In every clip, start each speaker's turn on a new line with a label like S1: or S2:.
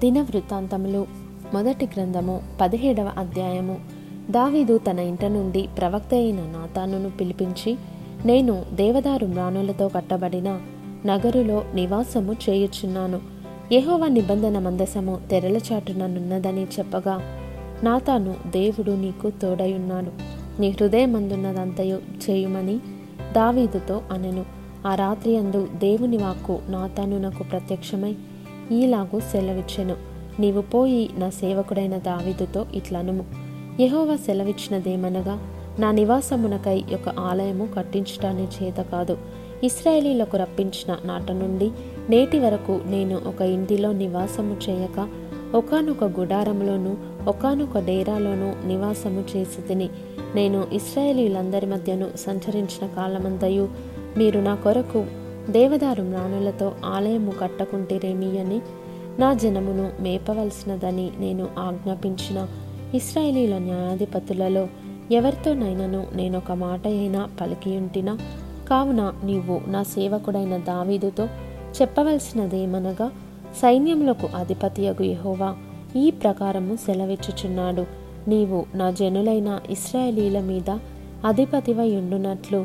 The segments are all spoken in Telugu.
S1: దిన వృత్తాంతములు మొదటి గ్రంథము పదిహేడవ అధ్యాయము. దావీదు తన ఇంట నుండి ప్రవక్త అయిన నాతానును పిలిపించి నేను దేవదారు మ్రాణులతో కట్టబడిన నగరులో నివాసము చేయుచున్నాను. యహోవ నిబంధన మందసము తెరల చాటుననున్నదని చెప్పగా నాతాను దేవుడు నీకు తోడయున్నాడు. నీ హృదయమందున్నదంతయు చేయుమని దావీదుతో అనెను. ఆ రాత్రి అందు దేవుని వాక్కు నాతాను నాకు ప్రత్యక్షమై ఈలాగు సెలవిచ్చెను. నీవు పోయి నా సేవకుడైన దావీదుతో ఇట్లనుము. యెహోవా సెలవిచ్చినదేమనగా నా నివాసమునకై ఒక ఆలయము కట్టించటాన్ని చేత కాదు. ఇస్రాయేలీలకు రప్పించిన నాట నుండి నేటి వరకు నేను ఒక ఇంటిలో నివాసము చేయక ఒకనొక గుడారంలోను ఒకనొక డేరాలోనూ నివాసము చేసి తిని నేను ఇస్రాయేలీలందరి మధ్యను సంచరించిన కాలమంతయు మీరు నా కొరకు దేవదారు మ్రాణులతో ఆలయము కట్టకుంటిరేమి అని నా జనమును మేపవలసినదని నేను ఆజ్ఞాపించిన ఇస్రాయేలీల న్యాయాధిపతులలో ఎవరితోనైనను నేనొక మాట అయినా పలికియుంటినా కావున నీవు నా సేవకుడైన దావీదుతో చెప్పవలసినదేమనగా సైన్యములకు అధిపతియగు యహోవా ఈ ప్రకారము సెలవిచ్చుచున్నాడు. నీవు నా జనులైన ఇస్రాయేలీల మీద అధిపతివై ఉండునట్లు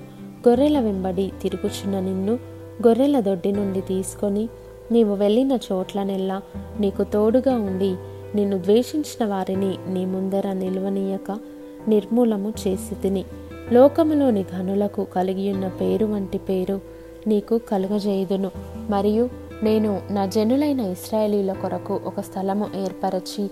S1: గొర్రెల వెంబడి తిరుగుచున్న నిన్ను గొర్రెల దొడ్డి నుండి తీసుకొని నీవు వెళ్ళిన చోట్లనెల్లా నీకు తోడుగా ఉండి నిన్ను ద్వేషించిన వారిని నీ ముందర నిలువనీయక నిర్మూలము చేసి తిని. లోకములోని ఘనులకు కలిగియున్న పేరు వంటి పేరు నీకు కలుగజేయుదును. మరియు నేను నా జనులైన ఇస్రాయేలీల కొరకు ఒక స్థలము ఏర్పరచి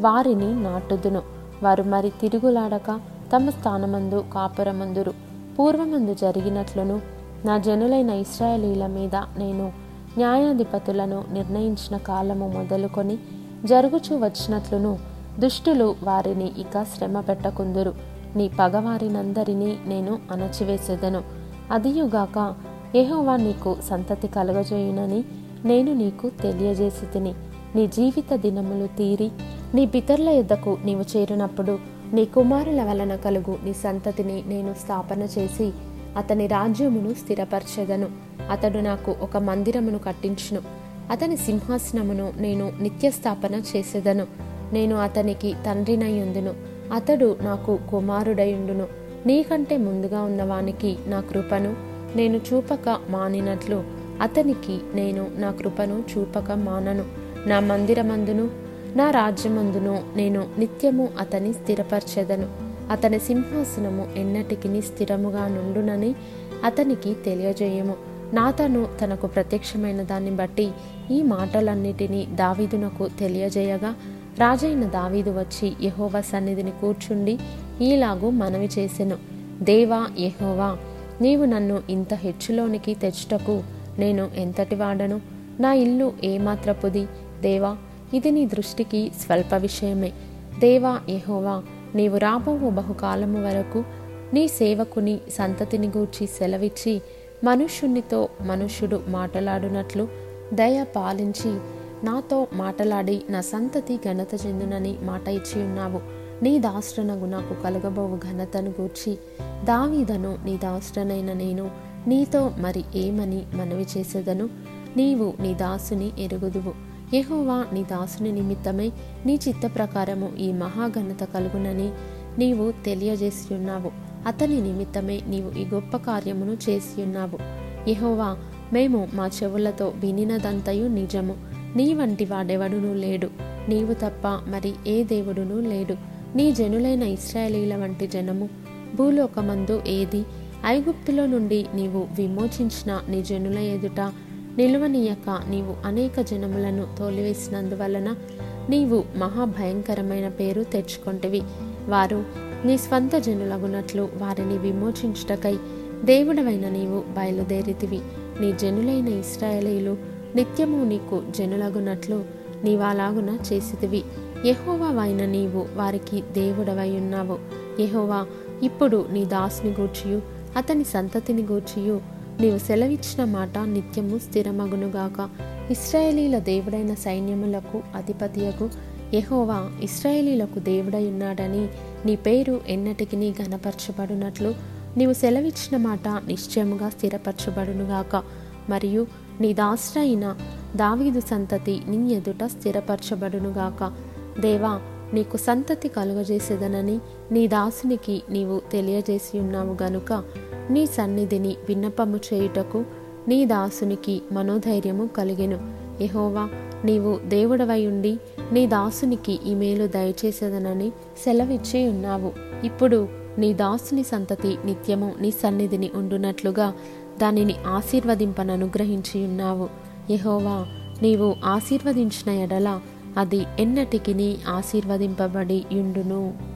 S1: వారిని నాటుదును. వారు మరి తిరుగులాడక తమ స్థానమందు కాపురమందురు. పూర్వమందు జరిగినట్లును నా జనులైన ఇస్రాయేలీల మీద నేను న్యాయాధిపతులను నిర్ణయించిన కాలము మొదలుకొని జరుగుచూ వచ్చినట్లును దుష్టులు వారిని ఇక శ్రమ పెట్టకుందురు. నీ పగవారినందరినీ నేను అణచివేసేదను. అదియుగాక యెహోవా నీకు సంతతి కలగజేయునని నేను నీకు తెలియజేసి తిని నీ జీవిత దినములు తీరి నీ పితరుల యుద్ధకు నీవు చేరినప్పుడు నీ కుమారుల వలన కలుగు నీ సంతతిని నేను స్థాపన చేసి అతని రాజ్యమును స్థిరపరచెదను. అతడు నాకు ఒక మందిరమును కట్టించును. అతని సింహాసనమును నేను నిత్యస్థాపన చేసేదను. నేను అతనికి తండ్రినయ్యుందును అతడు నాకు కుమారుడయుండును. నీకంటే ముందుగా ఉన్నవానికి నా కృపను నేను చూపక మానినట్లు. అతనికి నేను నా కృపను చూపక మానను. నా మందిరమందును నా రాజ్యమందును నేను నిత్యము అతని స్థిరపరచెదను. అతని సింహాసనము ఎన్నటికి స్థిరముగా నుండునని అతనికి తెలియజేయము. నాతను తనకు ప్రత్యక్షమైన దాన్ని బట్టి ఈ మాటలన్నిటినీ దావీదునకు తెలియజేయగా రాజైన దావీదు వచ్చి యహోవా సన్నిధిని కూర్చుండి ఈలాగు మనవి చేసెను. దేవా యహోవా నీవు నన్ను ఇంత హెచ్చులోనికి తెచ్చుటకు నేను ఎంతటి వాడను? నా ఇల్లు ఏమాత్రపుది? దేవా ఇది నీ దృష్టికి స్వల్ప విషయమే. దేవా యహోవా నీవు రాబోవు బహుకాలము వరకు నీ సేవకుని సంతతిని గూర్చి సెలవిచ్చి మనుష్యునితో మనుష్యుడు మాటలాడునట్లు దయ పాలించి నాతో మాటలాడి నా సంతతి ఘనత చెందునని మాట ఇచ్చి ఉన్నావు. నీ దాస్ట్రనగు నాకు కలగబోవు ఘనతను గూర్చి దావీదను నీ దాస్ట్రనైన నేను నీతో మరి ఏమని మనవి చేసేదను? నీవు నీ దాసుని ఎరుగుదువు. యహోవా నీ దాసుని నిమిత్తమై నీ చిత్త ప్రకారము ఈ మహాఘనత కలుగునని నీవు తెలియజేసి ఉన్నావు. అతని నిమిత్తమే నీవు ఈ గొప్ప కార్యమును చేసి ఉన్నావు. యహోవా మేము మా చెవులతో వినినదంతయు నిజము. నీ వంటి వాడెవడునూ లేడు. నీవు తప్ప మరి ఏ దేవుడునూ లేడు. నీ జనులైన ఇస్రాయేలీల వంటి జనము. భూలోకమందు ఏది? ఐగుప్తులో నుండి నీవు విమోచించిన నీ జనుల ఎదుట నిలువనీయక నీవు అనేక జనములను తోలివేసినందువలన నీవు మహాభయంకరమైన పేరు తెచ్చుకొంటివి. వారు నీ స్వంత జనులగునట్లు వారిని విమోచించుటకై దేవుడవైన నీవు బయలుదేరితివి. నీ జనులైన ఇస్రాయలీలు నిత్యము నీకు జనులగునట్లు నీవాలాగున చేసితివి. యహోవావైన నీవు వారికి దేవుడవై ఉన్నావు యహోవా ఇప్పుడు నీ దాసుని గూర్చియు అతని సంతతిని గూర్చియు నీవు సెలవిచ్చిన మాట నిత్యము స్థిరమగునుగాక. ఇస్రాయేలీల దేవుడైన సైన్యములకు అధిపతియకు యహోవా ఇస్రాయేలీలకు దేవుడై ఉన్నాడని నీ పేరు ఎన్నటికి గనపరచబడినట్లు నీవు సెలవిచ్చిన మాట నిశ్చయముగా స్థిరపరచబడునుగాక. మరియు నీ దాసుడైన దావీదు సంతతి నీ ఎదుట స్థిరపరచబడునుగాక. దేవా నీకు సంతతి కలుగజేసేదనని నీ దాసునికి నీవు తెలియజేసి ఉన్నావు గనుక నీ సన్నిధిని విన్నపము చేయుటకు నీ దాసునికి మనోధైర్యము కలిగెను. యహోవా నీవు దేవుడవై ఉండి నీ దాసునికి ఈ మేలు దయచేసేదనని సెలవిచ్చి ఉన్నావు. ఇప్పుడు నీ దాసుని సంతతి నిత్యము నీ సన్నిధిని ఉండునట్లుగా దానిని ఆశీర్వదింపననుగ్రహించి ఉన్నావు. యహోవా నీవు ఆశీర్వదించిన ఎడల అది ఎన్నటికి ఆశీర్వదింపబడి యుండును